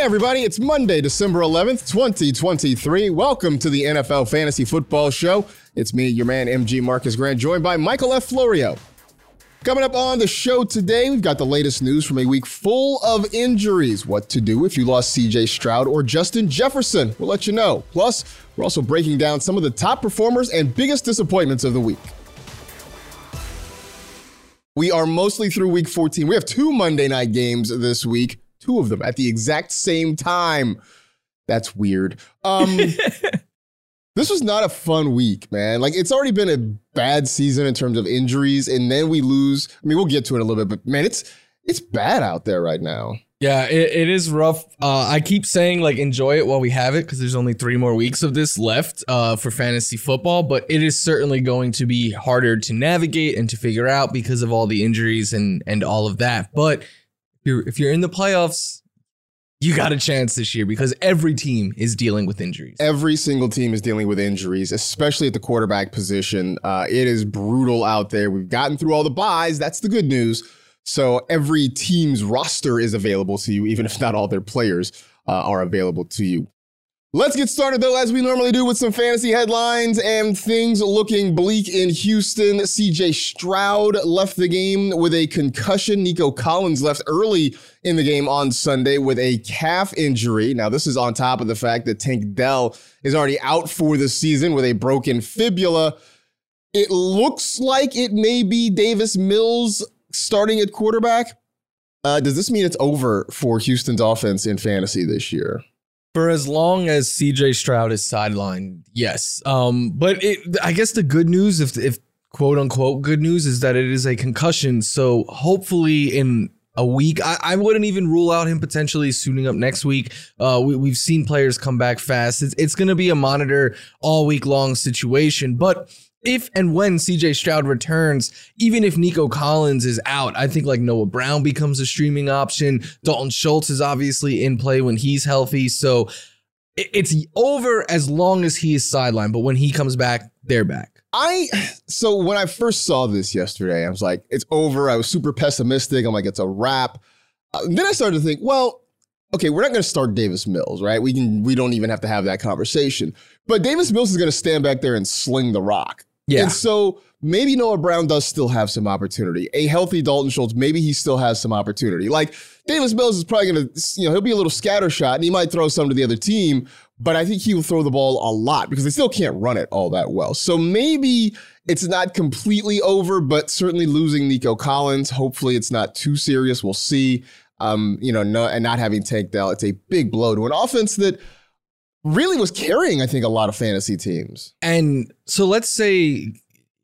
Hey everybody, it's Monday, December 11th, 2023. Welcome to the NFL Fantasy Football Show. It's me, your man MG Marcas Grant, joined by Michael F. Florio. Coming up on the show today, we've got the latest news from a week full of injuries. What to do if you lost CJ Stroud or Justin Jefferson. We'll let you know. Plus, we're also breaking down some of the top performers and biggest disappointments of the week. We are mostly through week 14. We have two Monday night games this week two of them at the exact same time. That's weird. Um, this was not a fun week, man. Like it's already been a bad season in terms of injuries, and then we lose. I mean, we'll get to it a little bit, but man, it's it's bad out there right now. Yeah, it, it is rough. Uh, I keep saying like enjoy it while we have it because there's only three more weeks of this left uh, for fantasy football, but it is certainly going to be harder to navigate and to figure out because of all the injuries and and all of that. But if you're if you're in the playoffs, you got a chance this year because every team is dealing with injuries. Every single team is dealing with injuries, especially at the quarterback position. Uh, it is brutal out there. We've gotten through all the buys. That's the good news. So every team's roster is available to you, even if not all their players uh, are available to you. Let's get started though, as we normally do, with some fantasy headlines and things looking bleak in Houston. CJ Stroud left the game with a concussion. Nico Collins left early in the game on Sunday with a calf injury. Now, this is on top of the fact that Tank Dell is already out for the season with a broken fibula. It looks like it may be Davis Mills starting at quarterback. Uh, does this mean it's over for Houston's offense in fantasy this year? For as long as CJ Stroud is sidelined, yes. Um, but it, I guess the good news, if if quote unquote good news, is that it is a concussion. So hopefully in a week, I, I wouldn't even rule out him potentially suiting up next week. Uh, we, we've seen players come back fast. It's, it's going to be a monitor all week long situation, but if and when CJ Stroud returns, even if Nico Collins is out, I think like Noah Brown becomes a streaming option. Dalton Schultz is obviously in play when he's healthy. So it's over as long as he is sidelined. But when he comes back, they're back. I so when I first saw this yesterday, I was like, it's over. I was super pessimistic. I'm like, it's a wrap. Uh, then I started to think, well, okay, we're not going to start Davis Mills, right? We can we don't even have to have that conversation. But Davis Mills is going to stand back there and sling the rock. Yeah. And so maybe Noah Brown does still have some opportunity. A healthy Dalton Schultz, maybe he still has some opportunity. Like Davis Mills is probably going to, you know, he'll be a little scattershot and he might throw some to the other team, but I think he will throw the ball a lot because they still can't run it all that well. So maybe it's not completely over, but certainly losing Nico Collins. Hopefully it's not too serious. We'll see. Um, you know, no, and not having Tank Dell, it's a big blow to an offense that really was carrying, I think, a lot of fantasy teams. And so let's say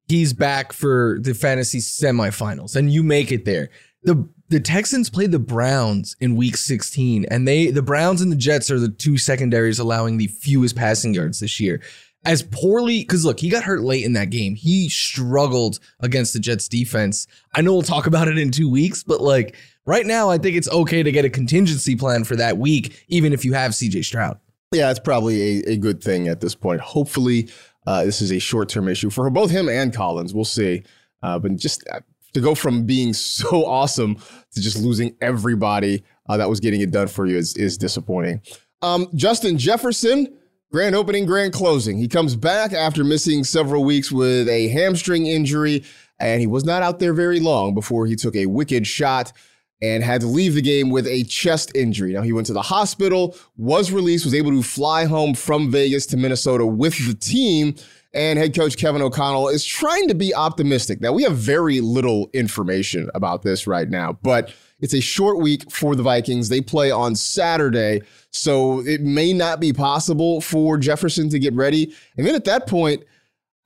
he's back for the fantasy semifinals and you make it there. the the Texans play the Browns in week 16 and they the Browns and the Jets are the two secondaries allowing the fewest passing yards this year. As poorly cuz look, he got hurt late in that game. He struggled against the Jets defense. I know we'll talk about it in 2 weeks, but like right now I think it's okay to get a contingency plan for that week even if you have CJ Stroud. Yeah, it's probably a, a good thing at this point. Hopefully, uh, this is a short term issue for both him and Collins. We'll see. Uh, but just uh, to go from being so awesome to just losing everybody uh, that was getting it done for you is, is disappointing. Um, Justin Jefferson, grand opening, grand closing. He comes back after missing several weeks with a hamstring injury, and he was not out there very long before he took a wicked shot and had to leave the game with a chest injury. Now, he went to the hospital, was released, was able to fly home from Vegas to Minnesota with the team. And head coach Kevin O'Connell is trying to be optimistic. Now, we have very little information about this right now, but it's a short week for the Vikings. They play on Saturday, so it may not be possible for Jefferson to get ready. And then at that point,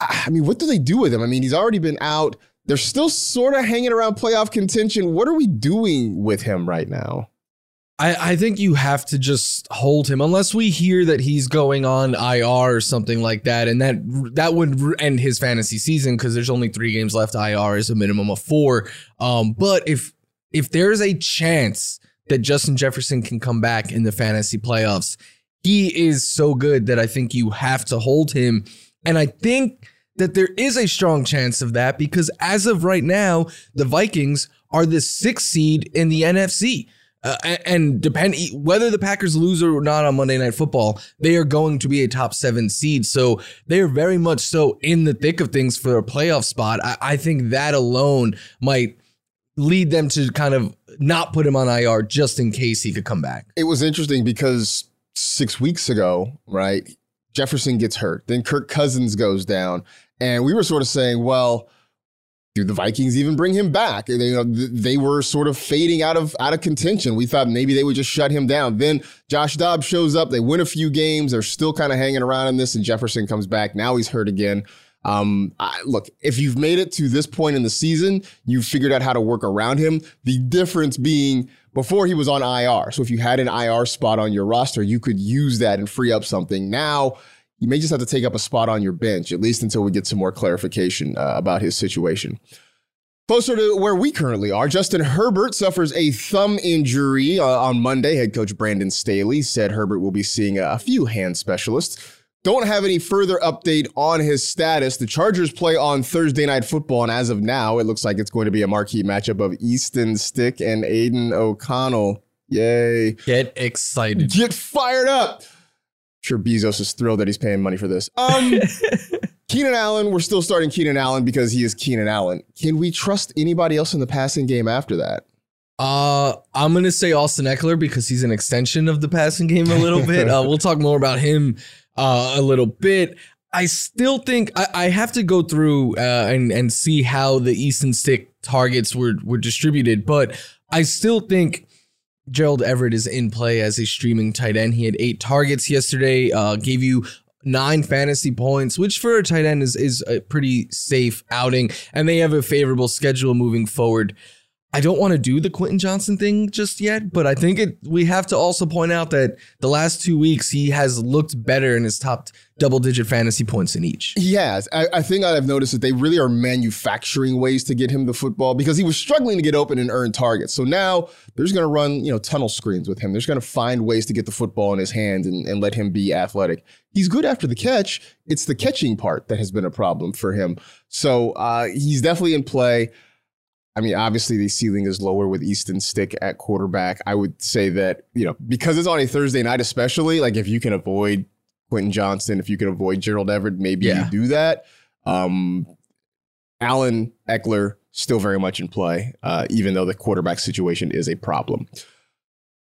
I mean, what do they do with him? I mean, he's already been out. They're still sort of hanging around playoff contention. What are we doing with him right now? I, I think you have to just hold him unless we hear that he's going on IR or something like that, and that that would end his fantasy season because there's only three games left. IR is a minimum of four. Um, but if if there's a chance that Justin Jefferson can come back in the fantasy playoffs, he is so good that I think you have to hold him. And I think that there is a strong chance of that because as of right now, the Vikings are the sixth seed in the NFC. Uh, and depend whether the Packers lose or not on Monday Night Football, they are going to be a top seven seed. So they are very much so in the thick of things for a playoff spot. I, I think that alone might lead them to kind of not put him on IR just in case he could come back. It was interesting because six weeks ago, right, Jefferson gets hurt, then Kirk Cousins goes down, and we were sort of saying, well do the Vikings even bring him back? They, you know, they were sort of fading out of out of contention. We thought maybe they would just shut him down. Then Josh Dobbs shows up. They win a few games. They're still kind of hanging around in this, and Jefferson comes back. Now he's hurt again. Um, I, look, if you've made it to this point in the season, you've figured out how to work around him. The difference being before he was on IR. So if you had an IR spot on your roster, you could use that and free up something. Now you may just have to take up a spot on your bench, at least until we get some more clarification uh, about his situation. Closer to where we currently are, Justin Herbert suffers a thumb injury uh, on Monday. Head coach Brandon Staley said Herbert will be seeing a few hand specialists. Don't have any further update on his status. The Chargers play on Thursday Night Football, and as of now, it looks like it's going to be a marquee matchup of Easton Stick and Aidan O'Connell. Yay. Get excited. Get fired up sure Bezos is thrilled that he's paying money for this. Um, Keenan Allen, we're still starting Keenan Allen because he is Keenan Allen. Can we trust anybody else in the passing game after that? Uh, I'm gonna say Austin Ekeler because he's an extension of the passing game a little bit. Uh, we'll talk more about him uh, a little bit. I still think I, I have to go through uh, and and see how the Easton Stick targets were were distributed, but I still think Gerald Everett is in play as a streaming tight end. He had eight targets yesterday, uh, gave you nine fantasy points, which for a tight end is, is a pretty safe outing. And they have a favorable schedule moving forward. I don't want to do the Quentin Johnston thing just yet, but I think it we have to also point out that the last two weeks he has looked better in his top double digit fantasy points in each. Has. I, I think I've noticed that they really are manufacturing ways to get him the football because he was struggling to get open and earn targets. So now there's going to run, you know, tunnel screens with him. There's going to find ways to get the football in his hand and, and let him be athletic. He's good after the catch. It's the catching part that has been a problem for him. So uh, he's definitely in play. I mean, obviously the ceiling is lower with Easton Stick at quarterback. I would say that, you know, because it's on a Thursday night, especially, like if you can avoid Quentin Johnston, if you can avoid Gerald Everett, maybe yeah. you do that. Um, Allen Ekeler still very much in play, uh, even though the quarterback situation is a problem.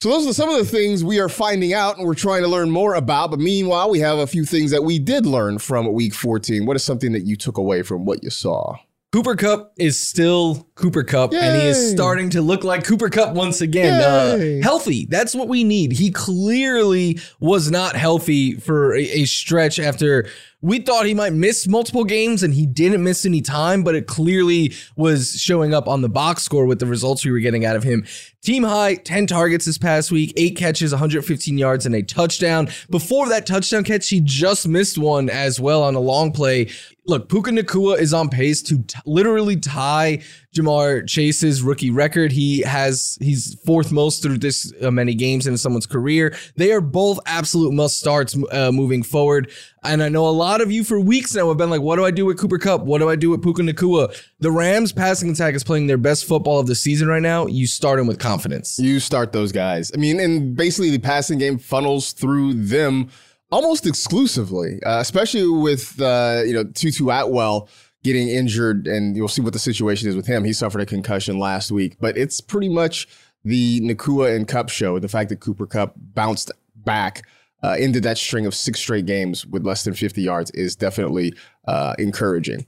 So those are some of the things we are finding out and we're trying to learn more about. But meanwhile, we have a few things that we did learn from week 14. What is something that you took away from what you saw? Cooper Kupp is still Cooper Kupp, and he is starting to look like Cooper Kupp once again. Uh, healthy. That's what we need. He clearly was not healthy for a, a stretch after we thought he might miss multiple games, and he didn't miss any time, but it clearly was showing up on the box score with the results we were getting out of him. Team high, 10 targets this past week, eight catches, 115 yards, and a touchdown. Before that touchdown catch, he just missed one as well on a long play. Look, Puka Nacua is on pace to t- literally tie Ja'Marr Chase's rookie record. He has he's fourth most through this uh, many games in someone's career. They are both absolute must starts uh, moving forward. And I know a lot of you for weeks now have been like, "What do I do with Cooper Kupp? What do I do with Puka Nacua?" The Rams passing attack is playing their best football of the season right now. You start him with confidence. You start those guys. I mean, and basically the passing game funnels through them almost exclusively, uh, especially with uh, you know Tutu Atwell getting injured, and you'll see what the situation is with him. He suffered a concussion last week, but it's pretty much the Nacua and Kupp show. The fact that Cooper Kupp bounced back. Uh, into that string of six straight games with less than 50 yards is definitely uh, encouraging.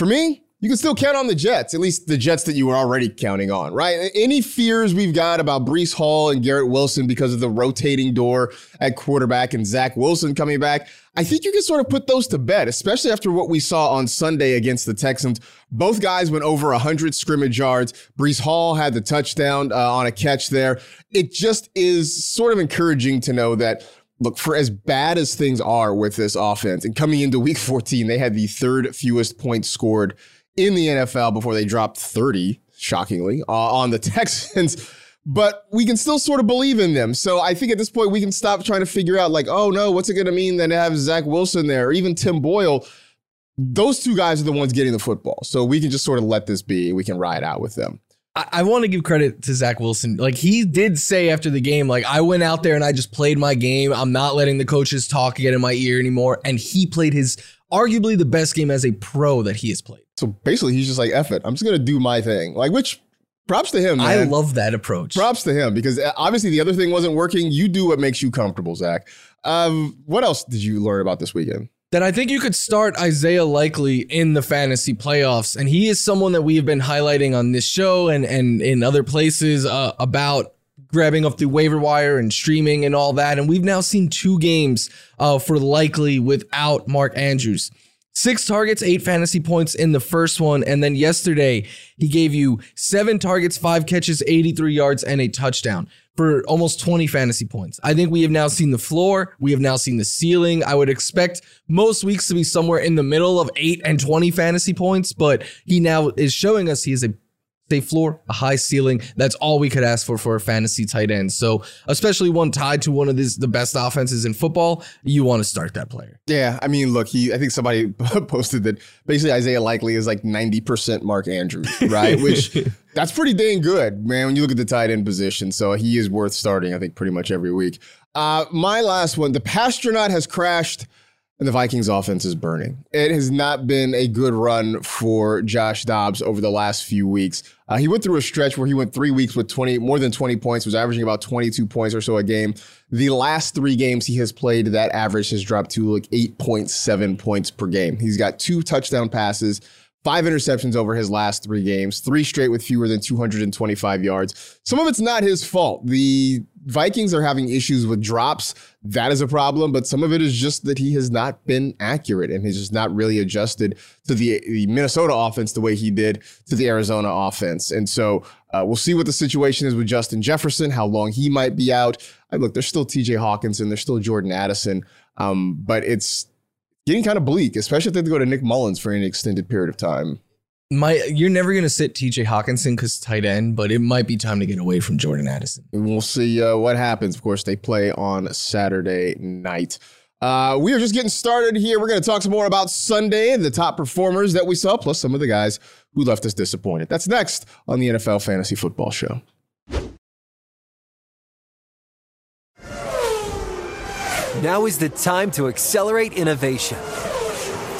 For me, you can still count on the Jets, at least the Jets that you were already counting on, right? Any fears we've got about Breece Hall and Garrett Wilson because of the rotating door at quarterback and Zach Wilson coming back, I think you can sort of put those to bed, especially after what we saw on Sunday against the Texans. Both guys went over 100 scrimmage yards. Breece Hall had the touchdown uh, on a catch there. It just is sort of encouraging to know that look, for as bad as things are with this offense, and coming into week 14, they had the third fewest points scored in the NFL before they dropped 30, shockingly, uh, on the Texans. But we can still sort of believe in them. So I think at this point, we can stop trying to figure out, like, oh no, what's it going to mean then to have Zach Wilson there or even Tim Boyle? Those two guys are the ones getting the football. So we can just sort of let this be. We can ride out with them. I, I want to give credit to Zach Wilson. Like he did say after the game, like I went out there and I just played my game. I'm not letting the coaches talk get in my ear anymore. And he played his arguably the best game as a pro that he has played. So basically, he's just like, F it. I'm just going to do my thing. Like, which props to him, man. I love that approach. Props to him because uh, obviously the other thing wasn't working. You do what makes you comfortable, Zach. Um, what else did you learn about this weekend? that I think you could start Isaiah Likely in the fantasy playoffs. And he is someone that we have been highlighting on this show and, and in other places uh, about grabbing off the waiver wire and streaming and all that. And we've now seen two games uh, for Likely without Mark Andrews. Six targets, eight fantasy points in the first one. And then yesterday, he gave you seven targets, five catches, 83 yards, and a touchdown for almost 20 fantasy points. I think we have now seen the floor. We have now seen the ceiling. I would expect most weeks to be somewhere in the middle of eight and 20 fantasy points, but he now is showing us he is a safe floor, a high ceiling. That's all we could ask for for a fantasy tight end. So, especially one tied to one of these, the best offenses in football, you want to start that player. Yeah, I mean, look, he. I think somebody posted that basically Isaiah Likely is like ninety percent Mark Andrews, right? Which that's pretty dang good, man. When you look at the tight end position, so he is worth starting. I think pretty much every week. Uh, my last one, the Passtronaut has crashed. And the Vikings offense is burning. It has not been a good run for Josh Dobbs over the last few weeks. Uh, he went through a stretch where he went three weeks with 20, more than 20 points, was averaging about 22 points or so a game. The last three games he has played, that average has dropped to like 8.7 points per game. He's got two touchdown passes, five interceptions over his last three games, three straight with fewer than 225 yards. Some of it's not his fault. The Vikings are having issues with drops. That is a problem, but some of it is just that he has not been accurate and he's just not really adjusted to the, the Minnesota offense the way he did to the Arizona offense. And so uh, we'll see what the situation is with Justin Jefferson, how long he might be out. I, look, there's still TJ Hockenson, there's still Jordan Addison, um, but it's getting kind of bleak, especially if they have to go to Nick Mullens for any extended period of time. My, you're never gonna sit TJ Hockenson because tight end, but it might be time to get away from Jordan Addison. And we'll see uh, what happens. Of course, they play on Saturday night. Uh, we are just getting started here. We're going to talk some more about Sunday and the top performers that we saw, plus some of the guys who left us disappointed. That's next on the NFL Fantasy Football Show. Now is the time to accelerate innovation.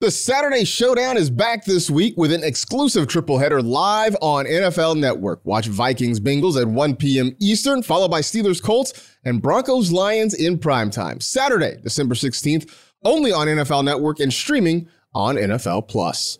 The Saturday Showdown is back this week with an exclusive triple header live on NFL Network. Watch Vikings Bengals at 1 p.m. Eastern, followed by Steelers Colts and Broncos Lions in primetime. Saturday, December 16th, only on NFL Network and streaming on NFL Plus.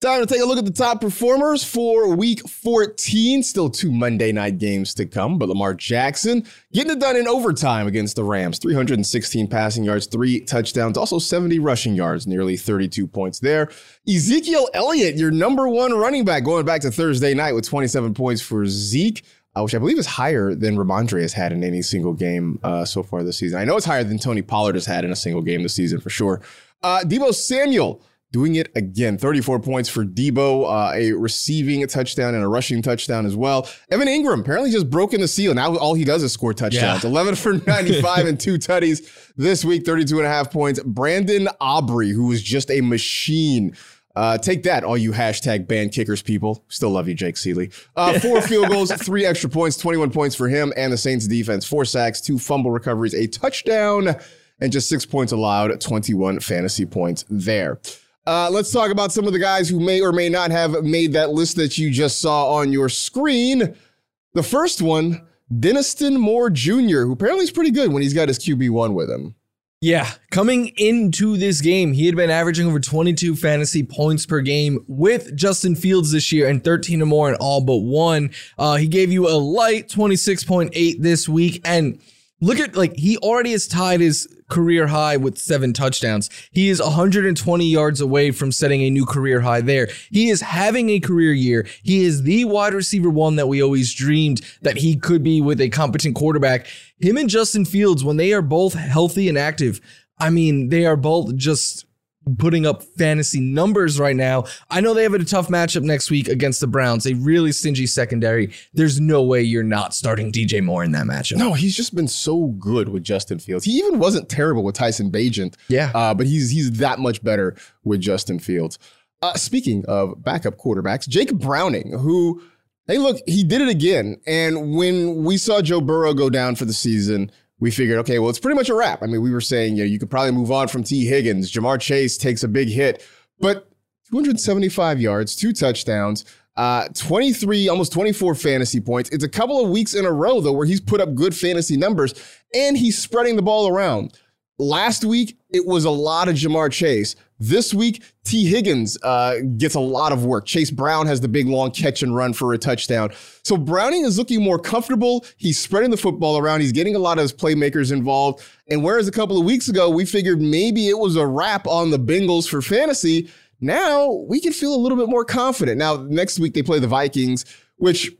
Time to take a look at the top performers for week 14. Still two Monday night games to come, but Lamar Jackson getting it done in overtime against the Rams. 316 passing yards, three touchdowns, also 70 rushing yards, nearly 32 points there. Ezekiel Elliott, your number one running back, going back to Thursday night with 27 points for Zeke. Uh, which I believe is higher than Rhamondre has had in any single game uh, so far this season. I know it's higher than Tony Pollard has had in a single game this season for sure. Uh, Deebo Samuel, doing it again. 34 points for Deebo, uh, a receiving touchdown and a rushing touchdown as well. Evan Engram apparently just broken the seal. Now all he does is score touchdowns. Yeah. 11 for 95 and two tutties this week, 32 and a half points. Brandon Aubrey, who was just a machine. Uh, take that, all you hashtag ban kickers people. Still love you, Jake Ciely. Uh, four field goals, three extra points, 21 points for him and the Saints defense. Four sacks, two fumble recoveries, a touchdown, and just six points allowed, 21 fantasy points there. Uh, let's talk about some of the guys who may or may not have made that list that you just saw on your screen. The first one, Denniston Moore Jr., who apparently is pretty good when he's got his QB1 with him. Yeah, coming into this game, he had been averaging over 22 fantasy points per game with Justin Fields this year and 13 or more in all but one. Uh, he gave you a light 26.8 this week. And look at, like, he already has tied his career high with seven touchdowns. He is 120 yards away from setting a new career high there. He is having a career year. He is the wide receiver one that we always dreamed that he could be with a competent quarterback. Him and Justin Fields, when they are both healthy and active, I mean, they are both just putting up fantasy numbers right now. I know they have a tough matchup next week against the Browns, a really stingy secondary. There's no way you're not starting DJ Moore in that matchup. No, he's just been so good with Justin Fields. He even wasn't terrible with Tyson Bagent. Yeah. Uh, but he's he's that much better with Justin Fields. Uh, speaking of backup quarterbacks, Jake Browning, who hey, look, he did it again. And when we saw Joe Burrow go down for the season, we figured, okay, well, it's pretty much a wrap. I mean, we were saying, you know, you could probably move on from Tee Higgins. Ja'Marr Chase takes a big hit, but 275 yards, two touchdowns, uh, 23, almost 24 fantasy points. It's a couple of weeks in a row, though, where he's put up good fantasy numbers and he's spreading the ball around. Last week, it was a lot of Ja'Marr Chase. This week, Tee Higgins uh, gets a lot of work. Chase Brown has the big long catch and run for a touchdown. So Browning is looking more comfortable. He's spreading the football around. He's getting a lot of his playmakers involved. And whereas a couple of weeks ago, we figured maybe it was a wrap on the Bengals for fantasy, now we can feel a little bit more confident. Now, next week, they play the Vikings, which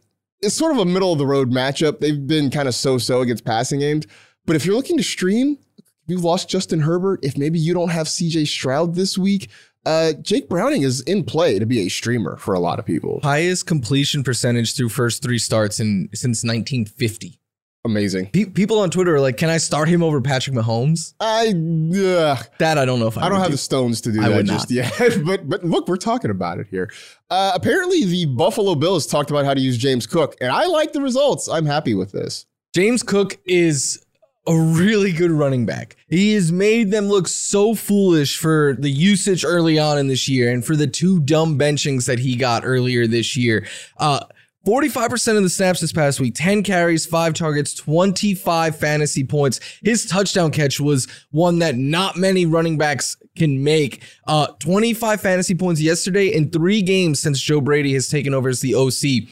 is sort of a middle of the road matchup. They've been kind of so so against passing games. But if you're looking to stream, you've lost Justin Herbert, if maybe you don't have CJ Stroud this week, uh, Jake Browning is in play to be a streamer for a lot of people. Highest completion percentage through first three starts in since 1950. Amazing. Pe- people on Twitter are like, "Can I start him over Patrick Mahomes?" I uh, that I don't know if I, I don't have do. the stones to do I that just not. yet. but but look, we're talking about it here. Uh, apparently, the Buffalo Bills talked about how to use James Cook, and I like the results. I'm happy with this. James Cook is a really good running back. He has made them look so foolish for the usage early on in this year and for the two dumb benchings that he got earlier this year. Uh, 45% of the snaps this past week, 10 carries, 5 targets, 25 fantasy points. His touchdown catch was one that not many running backs can make. Uh, 25 fantasy points yesterday in three games since Joe Brady has taken over as the OC.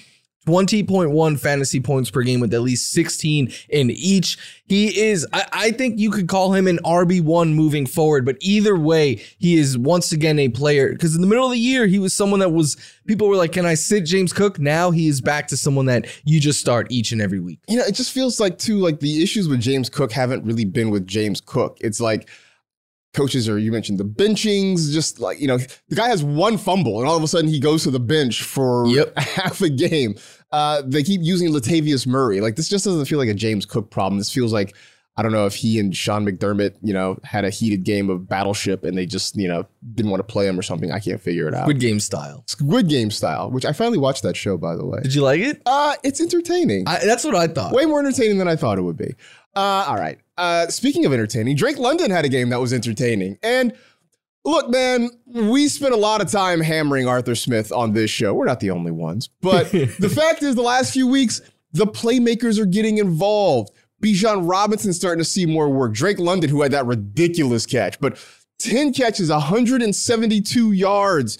20.1 fantasy points per game with at least 16 in each. He is, I, I, think you could call him an RB1 moving forward, but either way, he is once again a player. Because in the middle of the year, he was someone that was, people were like, can I sit James Cook? Now he is back to someone that you just start each and every week. You know, it just feels like, too, like the issues with James Cook haven't really been with James Cook. It's like, coaches or you mentioned the benchings just like you know the guy has one fumble and all of a sudden he goes to the bench for yep. half a game. Uh, they keep using latavius murray. Like this just doesn't feel like a james cook problem. This feels like i don't know if he and sean mcdermott you know had a heated game of battleship and they just you know didn't want to play him or something. I can't figure it out. Good game style. Good game style which i finally watched that show by the way. Did you like it? Uh it's entertaining. I, that's what i thought. Way more entertaining than i thought it would be uh, all right. Uh, speaking of entertaining, Drake London had a game that was entertaining. And look, man, we spent a lot of time hammering Arthur Smith on this show. We're not the only ones. But the fact is, the last few weeks, the playmakers are getting involved. Bijan Robinson starting to see more work. Drake London, who had that ridiculous catch, but 10 catches, 172 yards.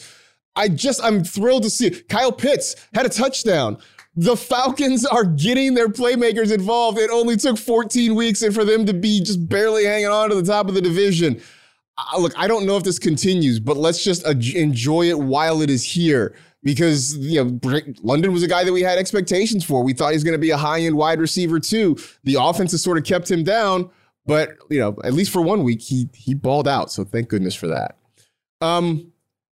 I just, I'm thrilled to see it. Kyle Pitts had a touchdown. The Falcons are getting their playmakers involved. It only took 14 weeks and for them to be just barely hanging on to the top of the division. Uh, look, I don't know if this continues, but let's just uh, enjoy it while it is here because you know London was a guy that we had expectations for. We thought he's going to be a high-end wide receiver too. The offense has sort of kept him down, but you know, at least for one week he he balled out. So thank goodness for that. Um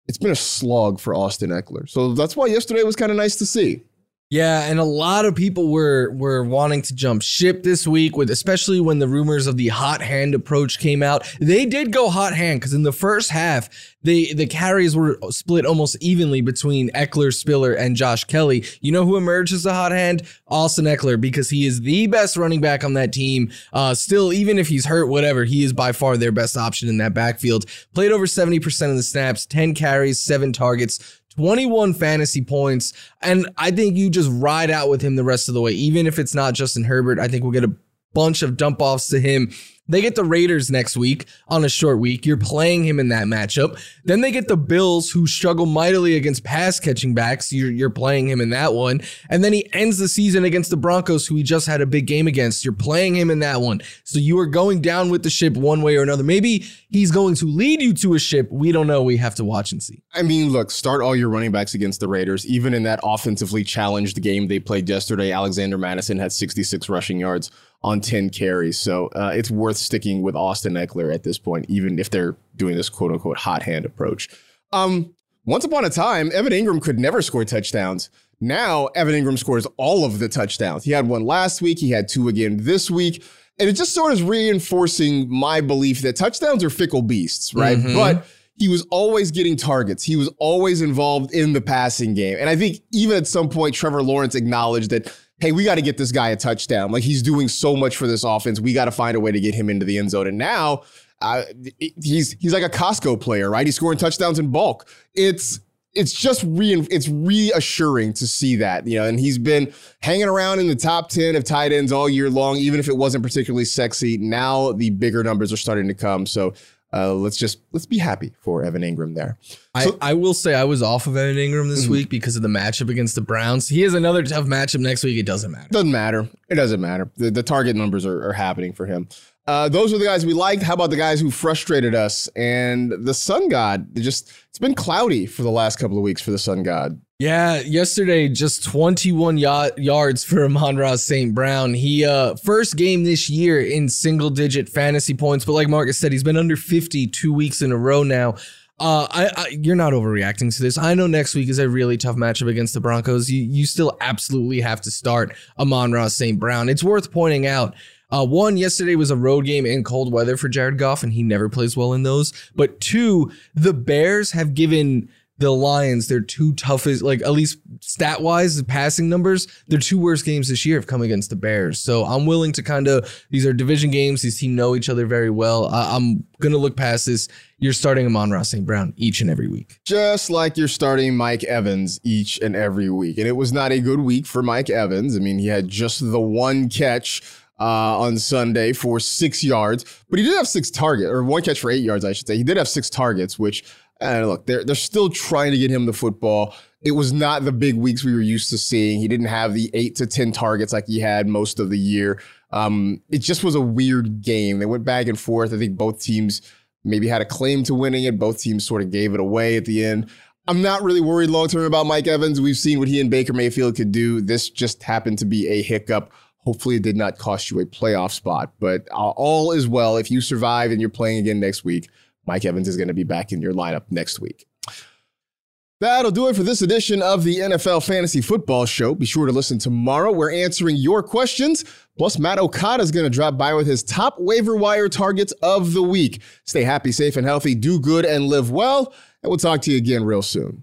it's been a slog for Austin Ekeler. So that's why yesterday was kind of nice to see. Yeah, and a lot of people were were wanting to jump ship this week with especially when the rumors of the hot hand approach came out. They did go hot hand because in the first half, the the carries were split almost evenly between Ekeler, Spiller, and Josh Kelley. You know who emerged as a hot hand? Austin Ekeler because he is the best running back on that team. Uh, still, even if he's hurt, whatever, he is by far their best option in that backfield. Played over 70% of the snaps, 10 carries, seven targets, 21 fantasy points. And I think you just ride out with him the rest of the way. Even if it's not Justin Herbert, I think we'll get a bunch of dump offs to him they get the Raiders next week on a short week. You're playing him in that matchup. Then they get the Bills, who struggle mightily against pass catching backs. You're, you're playing him in that one. And then he ends the season against the Broncos, who he just had a big game against. You're playing him in that one. So you are going down with the ship one way or another. Maybe he's going to lead you to a ship. We don't know. We have to watch and see. I mean, look, start all your running backs against the Raiders. Even in that offensively challenged game they played yesterday, Alexander Mattison had 66 rushing yards on 10 carries. So uh, it's worth sticking with Austin Ekeler at this point, even if they're doing this quote unquote hot hand approach. Um, once upon a time, Evan Engram could never score touchdowns. Now, Evan Engram scores all of the touchdowns. He had one last week, he had two again this week. And it just sort of is reinforcing my belief that touchdowns are fickle beasts, right? Mm-hmm. But he was always getting targets. He was always involved in the passing game. And I think even at some point, Trevor Lawrence acknowledged that hey, we got to get this guy a touchdown. Like he's doing so much for this offense. We got to find a way to get him into the end zone. And now uh, he's he's like a Costco player, right? He's scoring touchdowns in bulk. It's it's just re it's reassuring to see that you know, and he's been hanging around in the top ten of tight ends all year long, even if it wasn't particularly sexy. Now the bigger numbers are starting to come. So uh, let's just let's be happy for Evan Engram there. So, I, I will say I was off of Evan Engram this mm-hmm. week because of the matchup against the Browns. He has another tough matchup next week. It doesn't matter. Doesn't matter. It doesn't matter. The, the target numbers are, are happening for him. Uh, those are the guys we liked. How about the guys who frustrated us? And the Sun God, just it's been cloudy for the last couple of weeks for the Sun God. Yeah, yesterday just 21 y- yards for Amon-Ra St. Brown. He uh first game this year in single digit fantasy points, but like Marcas said, he's been under 50 two weeks in a row now. Uh, I, I, you're not overreacting to this. I know next week is a really tough matchup against the Broncos. You you still absolutely have to start Amon-Ra St. Brown. It's worth pointing out. Uh, one, yesterday was a road game in cold weather for Jared Goff, and he never plays well in those. But two, the Bears have given the Lions, their two toughest, like at least stat wise, passing numbers, their two worst games this year have come against the Bears. So I'm willing to kind of, these are division games. These teams know each other very well. I, am going to look past this. You're starting Amon-Ra St. Brown each and every week. Just like you're starting Mike Evans each and every week. And it was not a good week for Mike Evans. I mean, he had just the one catch. Uh, on Sunday for six yards, but he did have six targets, or one catch for eight yards, I should say. He did have six targets, which and look, they're they're still trying to get him the football. It was not the big weeks we were used to seeing. He didn't have the eight to ten targets like he had most of the year. Um, it just was a weird game. They went back and forth. I think both teams maybe had a claim to winning it. Both teams sort of gave it away at the end. I'm not really worried long term about Mike Evans. We've seen what he and Baker Mayfield could do. This just happened to be a hiccup. Hopefully, it did not cost you a playoff spot, but all is well. If you survive and you're playing again next week, Mike Evans is going to be back in your lineup next week. That'll do it for this edition of the NFL Fantasy Football Show. Be sure to listen tomorrow. We're answering your questions. Plus, Matt Okada is going to drop by with his top waiver wire targets of the week. Stay happy, safe, and healthy. Do good and live well. And we'll talk to you again real soon.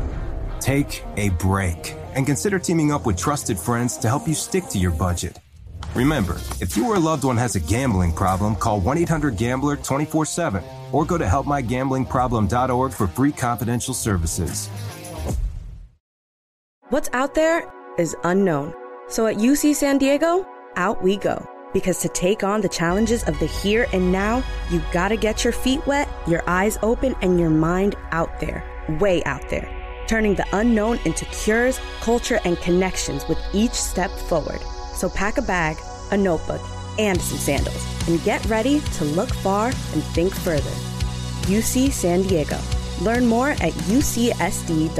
Take a break and consider teaming up with trusted friends to help you stick to your budget. Remember, if you or a loved one has a gambling problem, call 1 800 Gambler 24 7 or go to helpmygamblingproblem.org for free confidential services. What's out there is unknown. So at UC San Diego, out we go. Because to take on the challenges of the here and now, you gotta get your feet wet, your eyes open, and your mind out there, way out there turning the unknown into cures, culture, and connections with each step forward. So pack a bag, a notebook, and some sandals, and get ready to look far and think further. UC San Diego. Learn more at ucsd.edu.